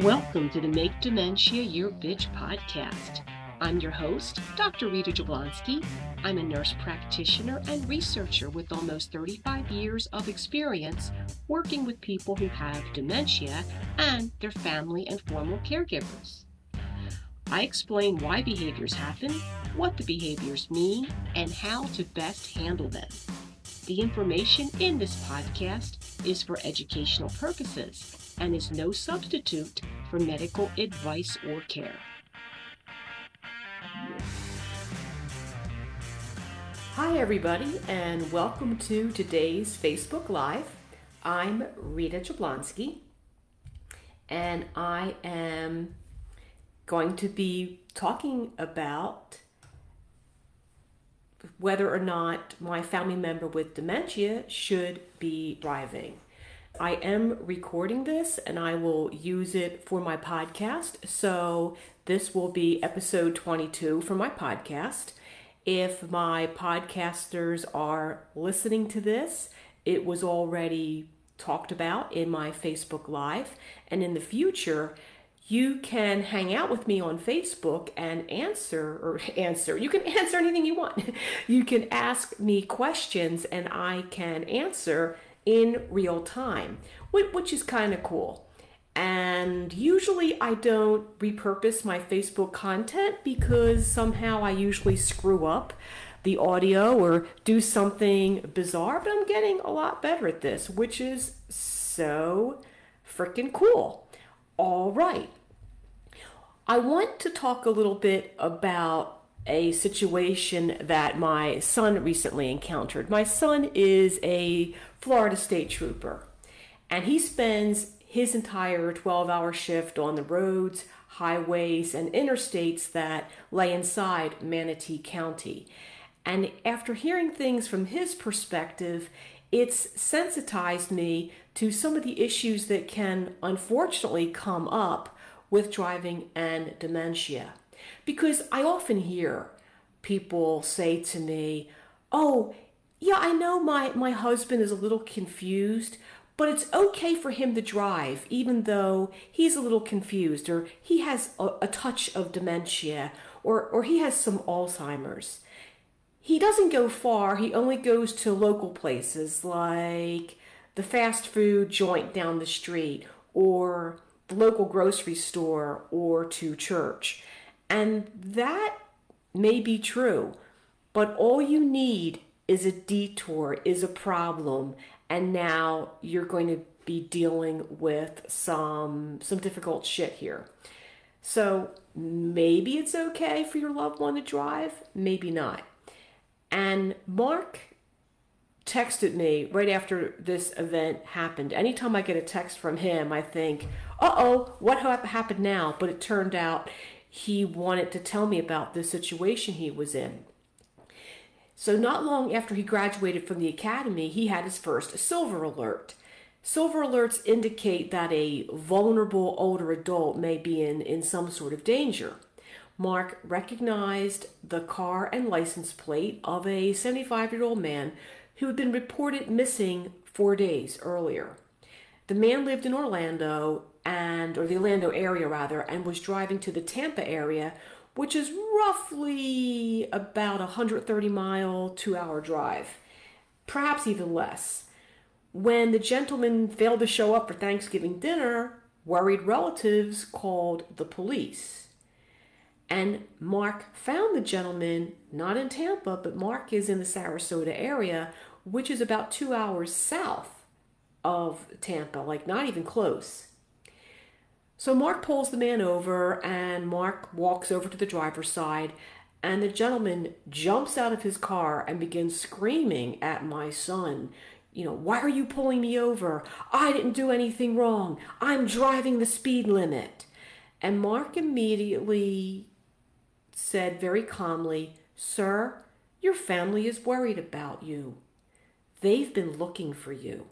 Welcome to the Make Dementia Your Bitch podcast. I'm your host, Dr. Rita Jablonski. I'm a nurse practitioner and researcher with almost 35 years of experience working with people who have dementia and their family and formal caregivers. I explain why behaviors happen, what the behaviors mean, and how to best handle them. The information in this podcast is for educational purposes and is no substitute for medical advice or care. Hi, everybody, and welcome to today's Facebook Live. I'm Rita Jablonski, and I am going to be talking about whether or not my family member with dementia should be driving. I am recording this and I will use it for my podcast. So, this will be episode 22 for my podcast. If my podcasters are listening to this, it was already talked about in my Facebook Live. And in the future, you can hang out with me on Facebook and answer or answer. You can answer anything you want. You can ask me questions and I can answer in real time, which is kind of cool. And usually I don't repurpose my Facebook content because somehow I usually screw up the audio or do something bizarre, but I'm getting a lot better at this, which is so freaking cool. All right. I want to talk a little bit about a situation that my son recently encountered. My son is a Florida State Trooper, and he spends his entire 12 hour shift on the roads, highways, and interstates that lay inside Manatee County. And after hearing things from his perspective, it's sensitized me to some of the issues that can unfortunately come up with driving and dementia. Because I often hear people say to me, Oh, yeah, I know my, my husband is a little confused, but it's okay for him to drive, even though he's a little confused, or he has a, a touch of dementia, or, or he has some Alzheimer's. He doesn't go far, he only goes to local places like the fast food joint down the street, or the local grocery store or to church. And that may be true, but all you need is a detour, is a problem, and now you're going to be dealing with some some difficult shit here. So maybe it's okay for your loved one to drive, maybe not. And Mark texted me right after this event happened. Anytime I get a text from him, I think, uh oh, what happened now? But it turned out he wanted to tell me about the situation he was in. So, not long after he graduated from the academy, he had his first silver alert. Silver alerts indicate that a vulnerable older adult may be in, in some sort of danger. Mark recognized the car and license plate of a 75 year old man who had been reported missing four days earlier. The man lived in Orlando and or the Orlando area rather and was driving to the Tampa area which is roughly about a 130 mile 2 hour drive perhaps even less. When the gentleman failed to show up for Thanksgiving dinner worried relatives called the police. And Mark found the gentleman not in Tampa but Mark is in the Sarasota area which is about 2 hours south of Tampa like not even close so Mark pulls the man over, and Mark walks over to the driver's side, and the gentleman jumps out of his car and begins screaming at my son. You know, why are you pulling me over? I didn't do anything wrong. I'm driving the speed limit. And Mark immediately said very calmly, Sir, your family is worried about you. They've been looking for you.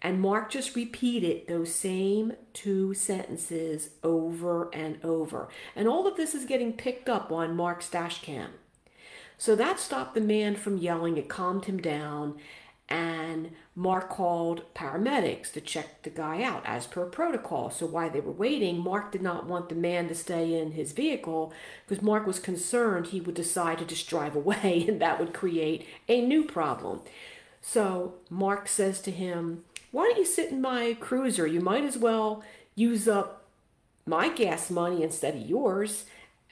And Mark just repeated those same two sentences over and over. And all of this is getting picked up on Mark's dash cam. So that stopped the man from yelling, it calmed him down. and Mark called paramedics to check the guy out as per protocol. So while they were waiting, Mark did not want the man to stay in his vehicle because Mark was concerned he would decide to just drive away and that would create a new problem. So Mark says to him, Why don't you sit in my cruiser? You might as well use up my gas money instead of yours.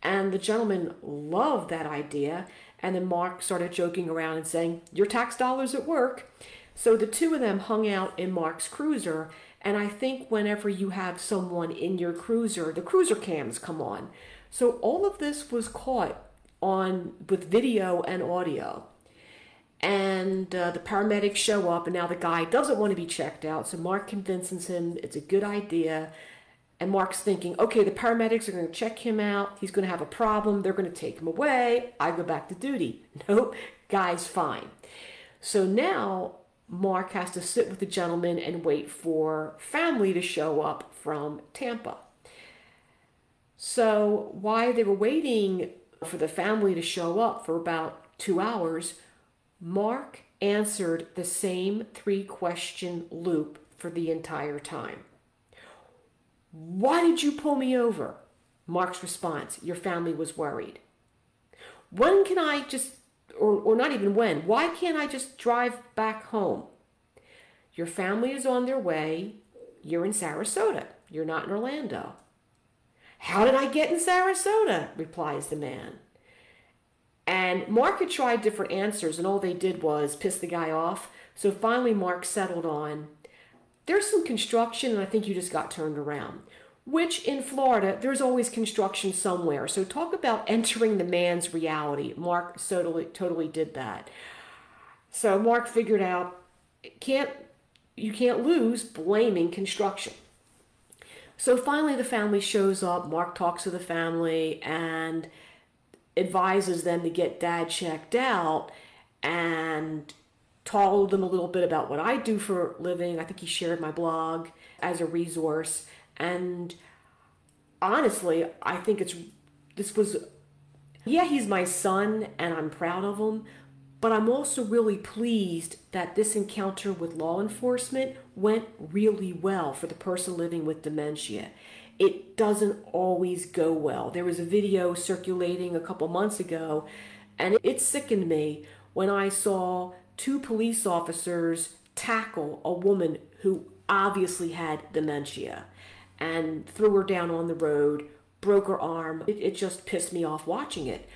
And the gentleman loved that idea and then Mark started joking around and saying, Your tax dollars at work. So the two of them hung out in Mark's cruiser. And I think whenever you have someone in your cruiser, the cruiser cams come on. So all of this was caught on with video and audio. And uh, the paramedics show up, and now the guy doesn't want to be checked out. So Mark convinces him it's a good idea and Mark's thinking, okay, the paramedics are going to check him out. He's going to have a problem. They're going to take him away. I go back to duty. Nope, guy's fine. So now Mark has to sit with the gentleman and wait for family to show up from Tampa. So while they were waiting for the family to show up for about two hours, Mark answered the same three question loop for the entire time. Why did you pull me over? Mark's response, Your family was worried. When can I just, or, or not even when, why can't I just drive back home? Your family is on their way. You're in Sarasota. You're not in Orlando. How did I get in Sarasota? replies the man. And Mark had tried different answers, and all they did was piss the guy off. So finally, Mark settled on there's some construction, and I think you just got turned around. Which in Florida, there's always construction somewhere. So talk about entering the man's reality. Mark totally, totally did that. So Mark figured out can't you can't lose blaming construction. So finally, the family shows up. Mark talks to the family and advises them to get dad checked out. And told them a little bit about what I do for living. I think he shared my blog as a resource. And honestly, I think it's this was yeah, he's my son and I'm proud of him, but I'm also really pleased that this encounter with law enforcement went really well for the person living with dementia. It doesn't always go well. There was a video circulating a couple months ago, and it sickened me when I saw two police officers tackle a woman who obviously had dementia and threw her down on the road, broke her arm. It, it, just pissed me off watching it.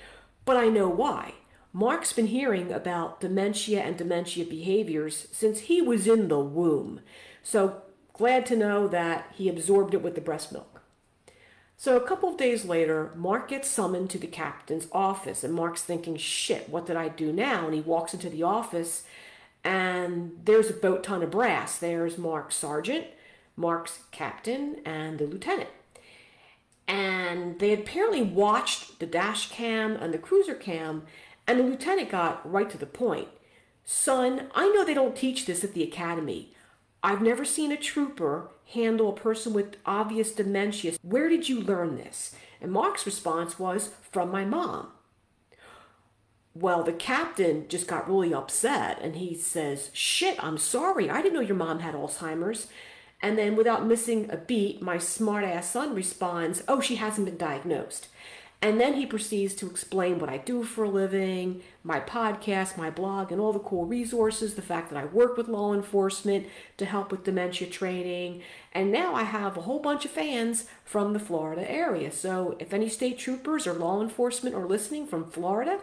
But I know why. Mark's been hearing about dementia and dementia behaviors since he was in the womb. So glad to know that he absorbed it with the breast milk. So a couple of days later, Mark gets summoned to the captain's office, and Mark's thinking, shit, what did I do now? And he walks into the office, and there's a boat ton of brass. There's Mark's sergeant, Mark's captain, and the lieutenant. And they apparently watched the dash cam and the cruiser cam, and the lieutenant got right to the point. Son, I know they don't teach this at the academy. I've never seen a trooper handle a person with obvious dementia. Where did you learn this? And Mark's response was, From my mom. Well, the captain just got really upset and he says, Shit, I'm sorry. I didn't know your mom had Alzheimer's. And then, without missing a beat, my smart ass son responds, Oh, she hasn't been diagnosed. And then he proceeds to explain what I do for a living, my podcast, my blog, and all the cool resources, the fact that I work with law enforcement to help with dementia training. And now I have a whole bunch of fans from the Florida area. So if any state troopers or law enforcement are listening from Florida,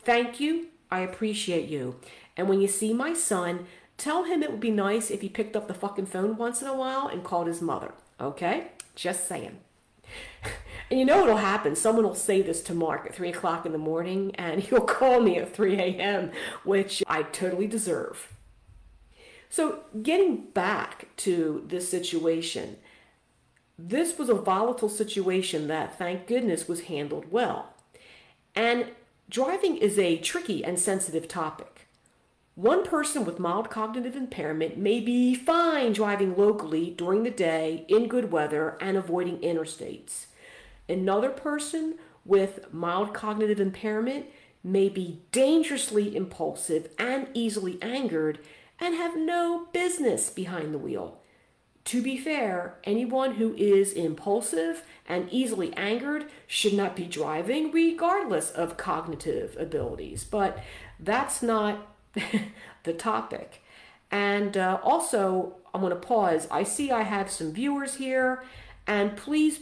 thank you. I appreciate you. And when you see my son, tell him it would be nice if he picked up the fucking phone once in a while and called his mother. Okay? Just saying. And you know what'll happen? Someone will say this to Mark at 3 o'clock in the morning, and he'll call me at 3 a.m., which I totally deserve. So, getting back to this situation, this was a volatile situation that, thank goodness, was handled well. And driving is a tricky and sensitive topic. One person with mild cognitive impairment may be fine driving locally during the day in good weather and avoiding interstates. Another person with mild cognitive impairment may be dangerously impulsive and easily angered and have no business behind the wheel. To be fair, anyone who is impulsive and easily angered should not be driving, regardless of cognitive abilities. But that's not the topic. And uh, also, I'm going to pause. I see I have some viewers here, and please,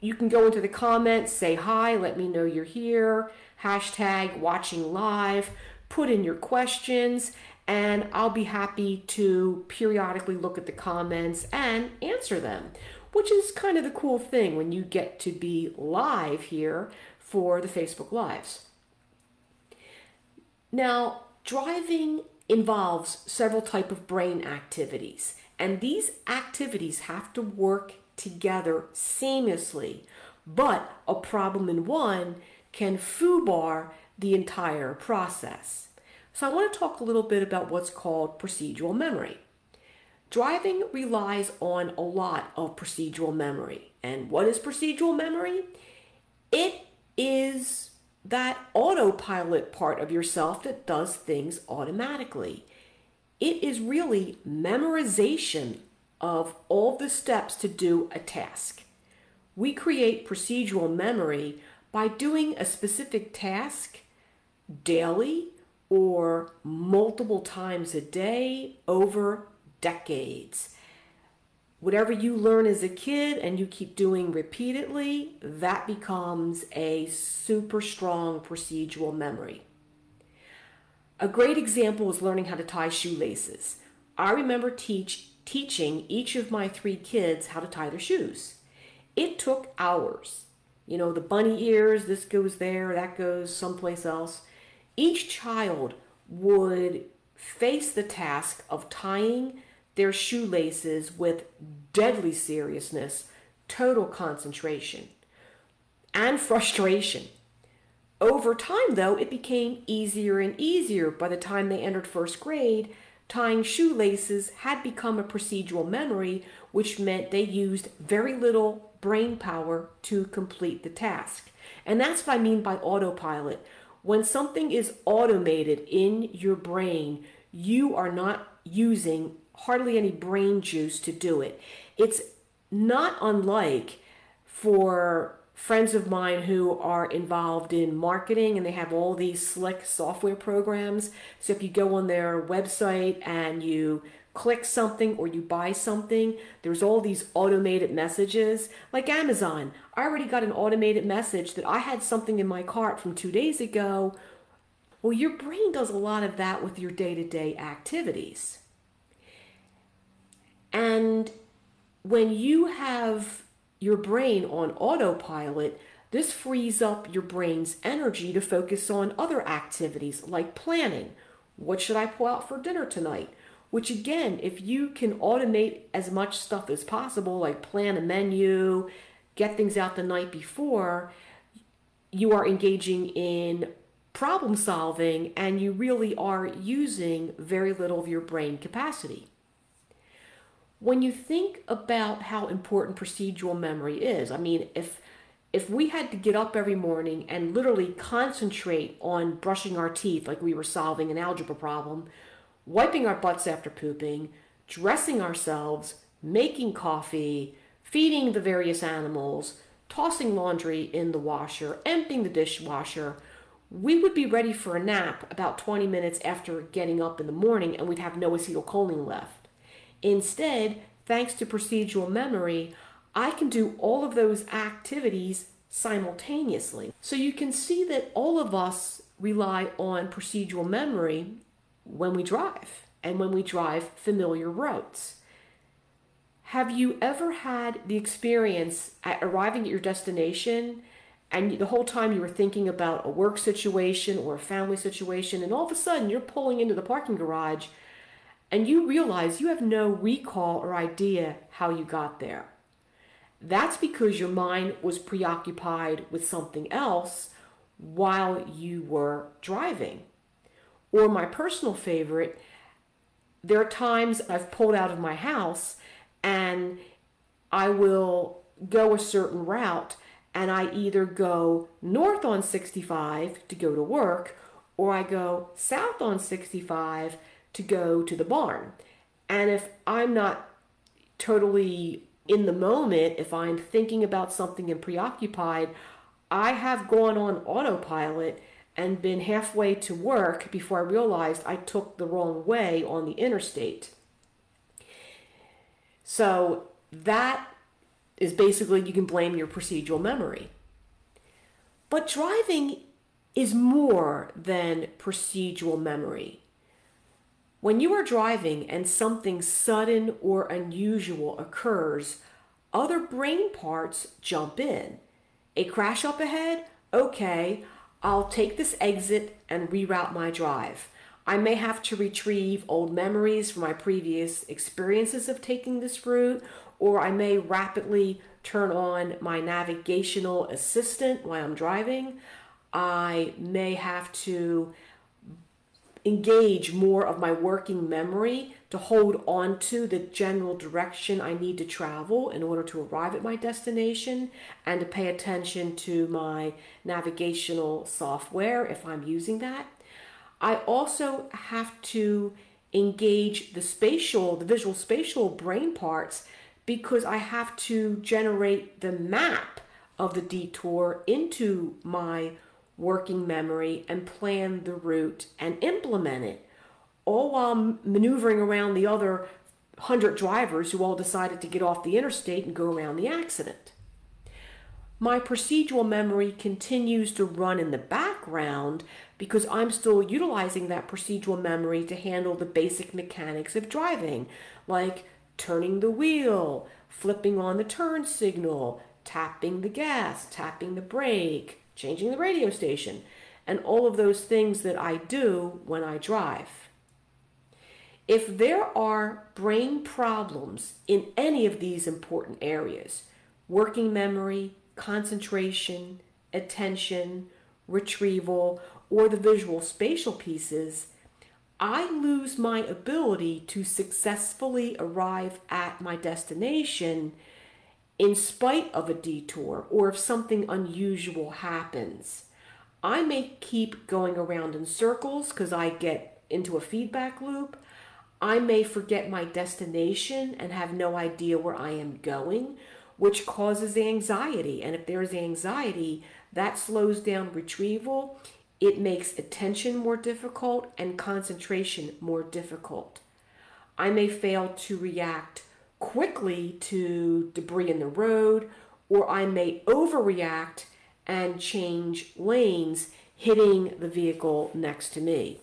you can go into the comments, say hi, let me know you're here, hashtag watching live, put in your questions, and I'll be happy to periodically look at the comments and answer them, which is kind of the cool thing when you get to be live here for the Facebook Lives. Now, driving involves several type of brain activities, and these activities have to work together seamlessly. But a problem in one can foobar the entire process. So I want to talk a little bit about what's called procedural memory. Driving relies on a lot of procedural memory. And what is procedural memory? It is that autopilot part of yourself that does things automatically. It is really memorization of all the steps to do a task. We create procedural memory by doing a specific task daily or multiple times a day over decades. Whatever you learn as a kid and you keep doing repeatedly, that becomes a super strong procedural memory. A great example is learning how to tie shoelaces. I remember teach, teaching each of my three kids how to tie their shoes. It took hours. You know, the bunny ears, this goes there, that goes someplace else each child would face the task of tying their shoelaces with deadly seriousness, total concentration, and frustration. Over time, though, it became easier and easier. By the time they entered first grade, tying shoelaces had become a procedural memory, which meant they used very little brain power to complete the task. And that's what I mean by autopilot. When something is automated in your brain, you are not using hardly any brain juice to do it. It's not unlike for friends of mine who are involved in marketing and they have all these slick software programs. So if you go on their website and you click something or you buy something, there's all these automated messages. Like Amazon, I already got an automated message that I had something in my cart from two days ago. Well, your brain does a lot of that with your day to day activities. And when you have your brain on autopilot, this frees up your brain's energy to focus on other activities like planning. What should I pull out for dinner tonight? Which, again, if you can automate as much stuff as possible, like plan a menu, get things out the night before, you are engaging in problem solving and you really are using very little of your brain capacity. When you think about how important procedural memory is, I mean, if if we had to get up every morning and literally concentrate on brushing our teeth like we were solving an algebra problem, wiping our butts after pooping, dressing ourselves, making coffee, feeding the various animals, tossing laundry in the washer, emptying the dishwasher, we would be ready for a nap about 20 minutes after getting up in the morning and we'd have no acetylcholine left. Instead, thanks to procedural memory, I can do all of those activities simultaneously. So you can see that all of us rely on procedural memory when we drive and when we drive familiar routes. Have you ever had the experience at arriving at your destination and the whole time you were thinking about a work situation or a family situation, and all of a sudden you're pulling into the parking garage and you realize you have no recall or idea how you got there? That's because your mind was preoccupied with something else while you were driving. Or my personal favorite, there are times I've pulled out of my house and I will go a certain route and I either go north on 65 to go to work or I go south on 65 to go to the barn. And if I'm not totally in the moment, if I'm thinking about something and preoccupied, I have gone on autopilot and been halfway to work before I realized I took the wrong way on the interstate. So that is basically you can blame your procedural memory. But driving is more than procedural memory. When you are driving and something sudden or unusual occurs, other brain parts jump in. A crash up ahead? Okay, I'll take this exit and reroute my drive. I may have to retrieve old memories from my previous experiences of taking this route, or I may rapidly turn on my navigational assistant while I'm driving. I may have to engage more of my working memory to hold on to the general direction I need to travel in order to arrive at my destination and to pay attention to my navigational software if I'm using that. I also have to engage the spatial, the visual spatial brain parts because I have to generate the map of the detour into my working memory and plan the route and implement it, all while maneuvering around the other 100 drivers who all decided to get off the interstate and go around the accident. My procedural memory continues to run in the background because I'm still utilizing that procedural memory to handle the basic mechanics of driving, like turning the wheel, flipping on the turn signal, tapping the gas, tapping the brake, changing the radio station, and all of those things that I do when I drive. If there are brain problems in any of these important areas, working memory, concentration, attention, retrieval, or the visual spatial pieces, I lose my ability to successfully arrive at my destination in spite of a detour or if something unusual happens. I may keep going around in circles because I get into a feedback loop. I may forget my destination and have no idea where I am going, which causes anxiety. And if there's anxiety, that slows down retrieval. It makes attention more difficult and concentration more difficult. I may fail to react quickly to debris in the road, or I may overreact and change lanes, hitting the vehicle next to me.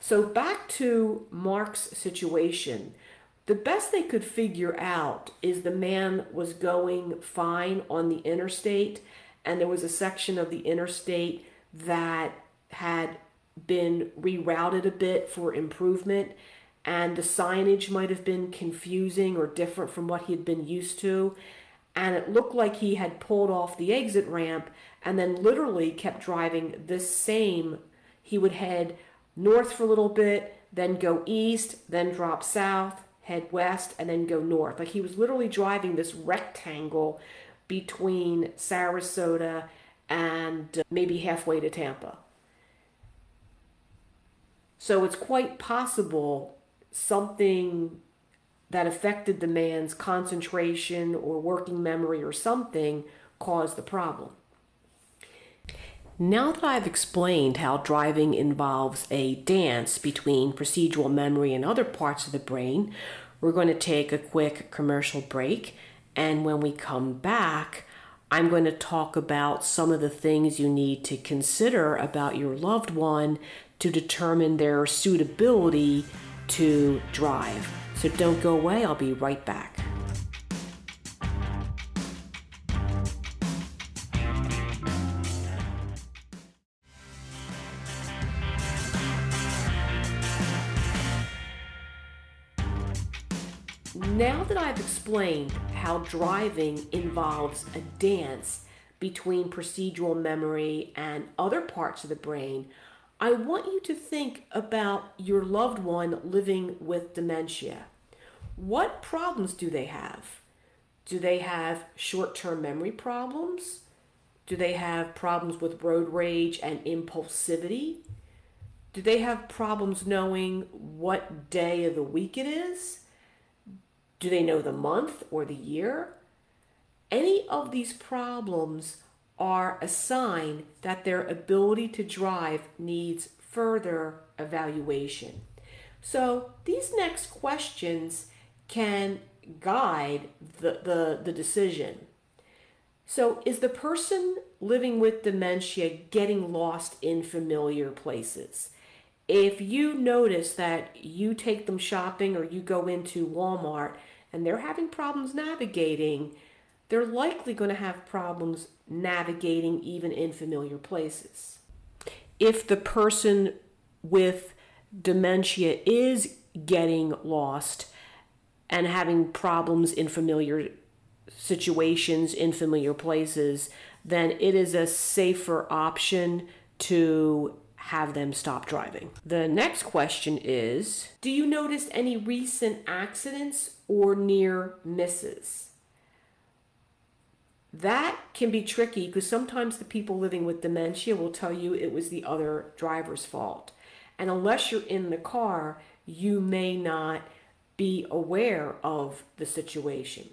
So, back to Mark's situation. The best they could figure out is the man was going fine on the interstate, and there was a section of the interstate that had been rerouted a bit for improvement and the signage might have been confusing or different from what he had been used to. And it looked like he had pulled off the exit ramp and then literally kept driving the same. He would head north for a little bit, then go east, then drop south, head west, and then go north. Like he was literally driving this rectangle between Sarasota and uh, maybe halfway to Tampa. So it's quite possible something that affected the man's concentration or working memory or something caused the problem. Now that I've explained how driving involves a dance between procedural memory and other parts of the brain, we're going to take a quick commercial break. And when we come back, I'm going to talk about some of the things you need to consider about your loved one to determine their suitability to drive. So don't go away, I'll be right back. Now that I've explained how driving involves a dance between procedural memory and other parts of the brain, I want you to think about your loved one living with dementia. What problems do they have? Do they have short term memory problems? Do they have problems with road rage and impulsivity? Do they have problems knowing what day of the week it is? Do they know the month or the year? Any of these problems are a sign that their ability to drive needs further evaluation. So these next questions can guide the, the, the decision. So, is the person living with dementia getting lost in familiar places? If you notice that you take them shopping or you go into Walmart and they're having problems navigating, they're likely going to have problems navigating even in familiar places. If the person with dementia is getting lost and having problems in familiar situations, in familiar places, then it is a safer option to have them stop driving. The next question is Do you notice any recent accidents or near misses? That can be tricky because sometimes the people living with dementia will tell you it was the other driver's fault. And unless you're in the car, you may not be aware of the situation.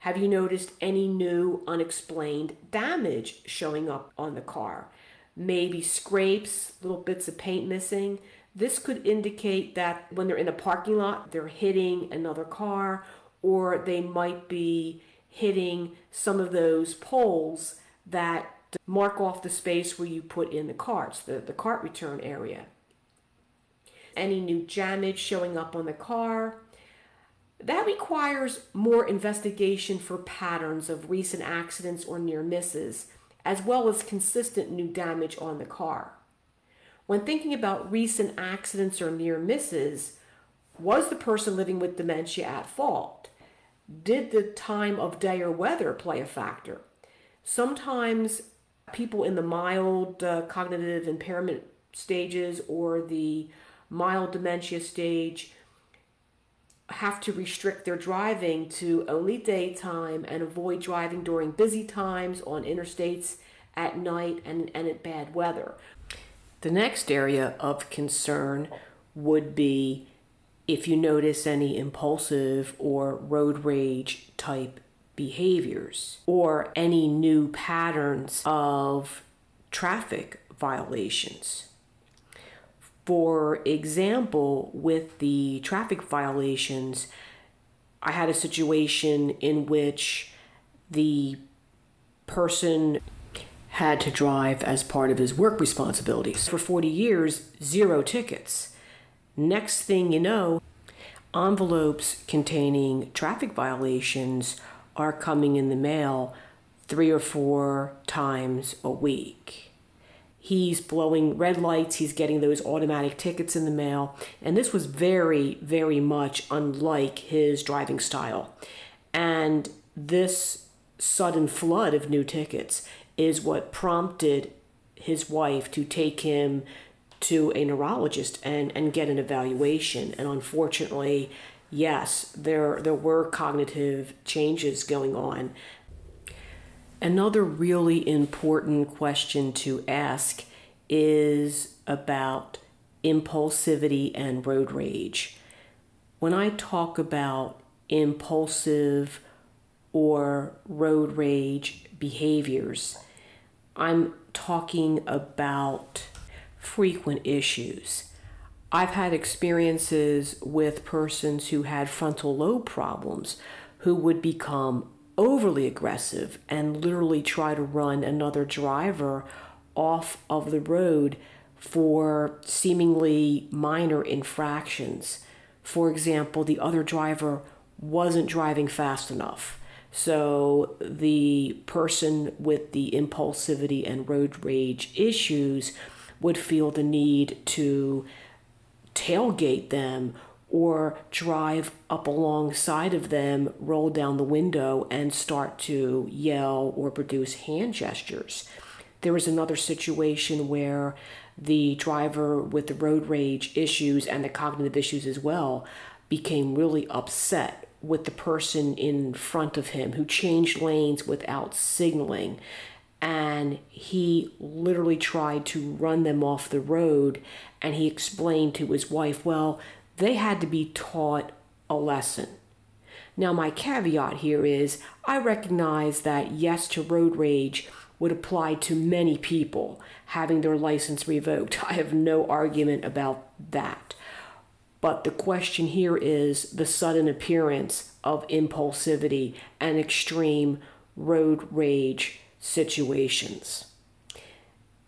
Have you noticed any new unexplained damage showing up on the car? Maybe scrapes, little bits of paint missing. This could indicate that when they're in a parking lot, they're hitting another car, or they might be hitting some of those poles that mark off the space where you put in the carts, the, the cart return area. Any new damage showing up on the car. That requires more investigation for patterns of recent accidents or near misses, as well as consistent new damage on the car. When thinking about recent accidents or near misses, was the person living with dementia at fault? Did the time of day or weather play a factor? Sometimes people in the mild uh, cognitive impairment stages or the mild dementia stage have to restrict their driving to only daytime and avoid driving during busy times on interstates at night and, and at bad weather. The next area of concern would be if you notice any impulsive or road rage type behaviors or any new patterns of traffic violations. For example, with the traffic violations, I had a situation in which the person had to drive as part of his work responsibilities. For 40 years, zero tickets. Next thing you know, envelopes containing traffic violations are coming in the mail three or four times a week. He's blowing red lights, he's getting those automatic tickets in the mail, and this was very, very much unlike his driving style. And this sudden flood of new tickets is what prompted his wife to take him to a neurologist and, and get an evaluation. And unfortunately, yes, there there were cognitive changes going on. Another really important question to ask is about impulsivity and road rage. When I talk about impulsive or road rage behaviors, I'm talking about frequent issues. I've had experiences with persons who had frontal lobe problems who would become overly aggressive and literally try to run another driver off of the road for seemingly minor infractions. For example, the other driver wasn't driving fast enough. So the person with the impulsivity and road rage issues would feel the need to tailgate them or drive up alongside of them, roll down the window, and start to yell or produce hand gestures. There was another situation where the driver with the road rage issues and the cognitive issues as well became really upset with the person in front of him who changed lanes without signaling and he literally tried to run them off the road. And he explained to his wife, well, they had to be taught a lesson. Now, my caveat here is I recognize that yes to road rage would apply to many people having their license revoked. I have no argument about that. But the question here is the sudden appearance of impulsivity and extreme road rage situations.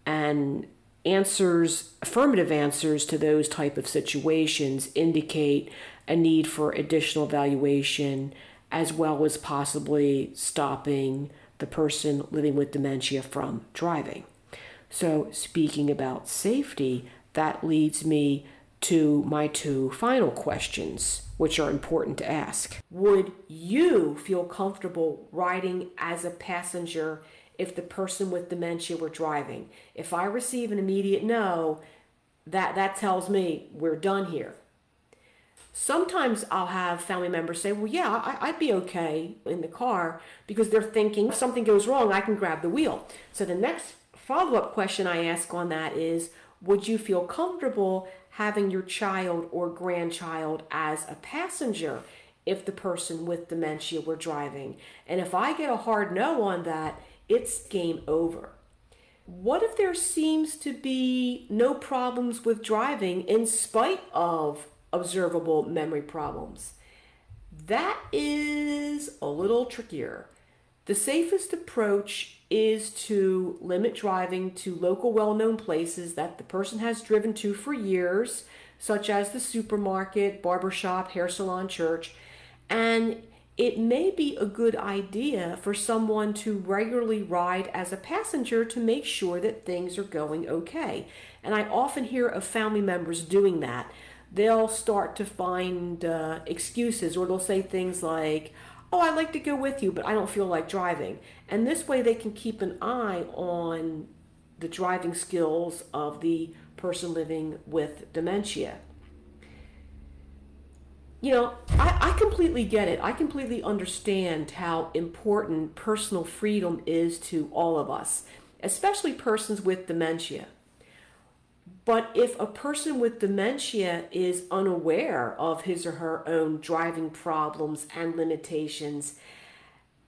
And answers, affirmative answers to those type of situations indicate a need for additional evaluation as well as possibly stopping the person living with dementia from driving. So, speaking about safety, that leads me to my two final questions, which are important to ask. Would you feel comfortable riding as a passenger if the person with dementia were driving? If I receive an immediate no, that, that tells me we're done here. Sometimes I'll have family members say, Well, yeah, I, would be okay in the car because they're thinking if something goes wrong, I can grab the wheel. So the next follow up question I ask on that is Would you feel comfortable having your child or grandchild as a passenger if the person with dementia were driving? And if I get a hard no on that, it's game over. What if there seems to be no problems with driving in spite of observable memory problems. That is a little trickier. The safest approach is to limit driving to local well known places that the person has driven to for years, such as the supermarket, barbershop, hair salon, church. And it may be a good idea for someone to regularly ride as a passenger to make sure that things are going okay. And I often hear of family members doing that they'll start to find uh, excuses or they'll say things like, Oh, I'd like to go with you, but I don't feel like driving. And this way they can keep an eye on the driving skills of the person living with dementia. You know, I, I completely get it. I completely understand how important personal freedom is to all of us, especially persons with dementia. But if a person with dementia is unaware of his or her own driving problems and limitations,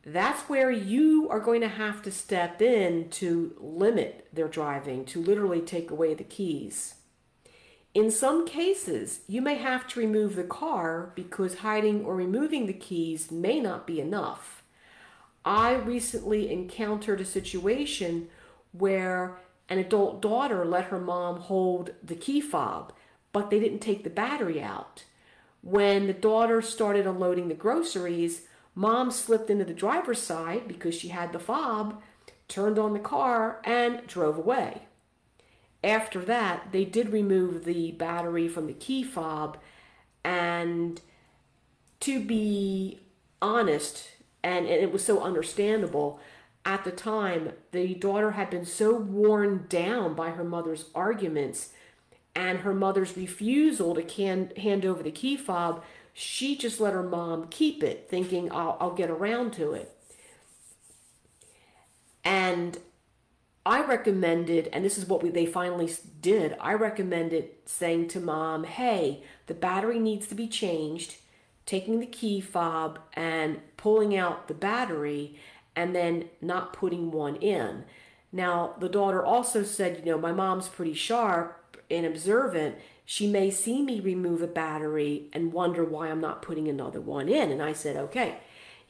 that's where you are going to have to step in to limit their driving, to literally take away the keys. In some cases, you may have to remove the car because hiding or removing the keys may not be enough. I recently encountered a situation where an adult daughter let her mom hold the key fob, but they didn't take the battery out. When the daughter started unloading the groceries, mom slipped into the driver's side because she had the fob, turned on the car, and drove away. After that, they did remove the battery from the key fob, and to be honest, and, and it was so understandable, at the time, the daughter had been so worn down by her mother's arguments and her mother's refusal to can, hand over the key fob, she just let her mom keep it, thinking, I'll, I'll get around to it. And I recommended, and this is what we, they finally did, I recommended saying to mom, hey, the battery needs to be changed, taking the key fob and pulling out the battery and then not putting one in. Now, the daughter also said, you know, my mom's pretty sharp and observant. She may see me remove a battery and wonder why I'm not putting another one in. And I said, okay,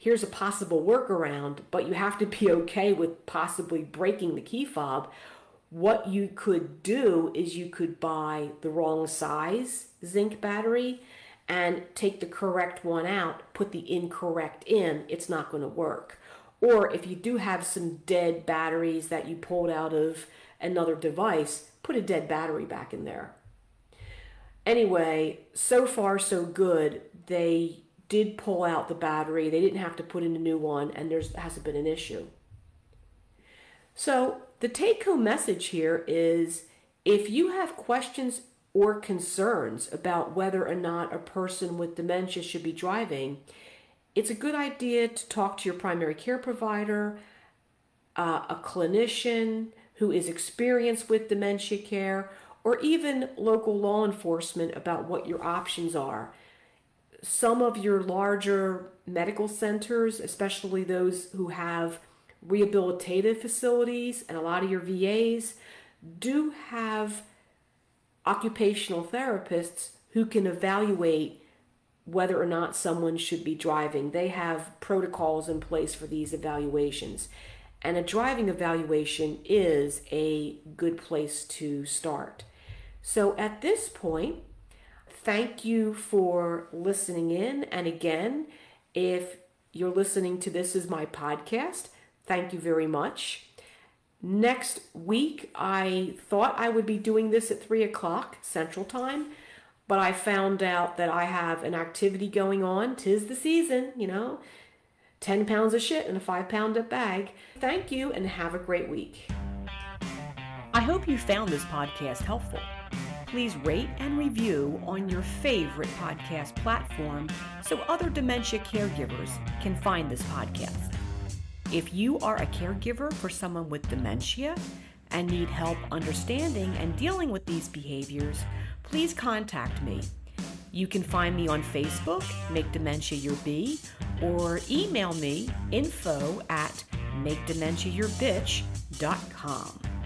here's a possible workaround, but you have to be okay with possibly breaking the key fob. What you could do is you could buy the wrong size zinc battery and take the correct one out, put the incorrect in. It's not going to work. Or if you do have some dead batteries that you pulled out of another device, put a dead battery back in there. Anyway, so far so good. They did pull out the battery. They didn't have to put in a new one, and there hasn't been an issue. So, the take home message here is if you have questions or concerns about whether or not a person with dementia should be driving, it's a good idea to talk to your primary care provider uh, a clinician who is experienced with dementia care, or even local law enforcement about what your options are. Some of your larger medical centers, especially those who have rehabilitative facilities and a lot of your VAs, do have occupational therapists who can evaluate whether or not someone should be driving. They have protocols in place for these evaluations. And a driving evaluation is a good place to start. So at this point, thank you for listening in. And again, if you're listening to this as my podcast, thank you very much. Next week, I thought I would be doing this at 3 o'clock Central Time, but I found out that I have an activity going on. Tis the season, you know. 10 pounds of shit in a 5 pound bag. Thank you and have a great week. I hope you found this podcast helpful. Please rate and review on your favorite podcast platform so other dementia caregivers can find this podcast. If you are a caregiver for someone with dementia and need help understanding and dealing with these behaviors, please contact me. You can find me on Facebook, Make Dementia Your Bee, or email me info at makedementiayourbitch.com.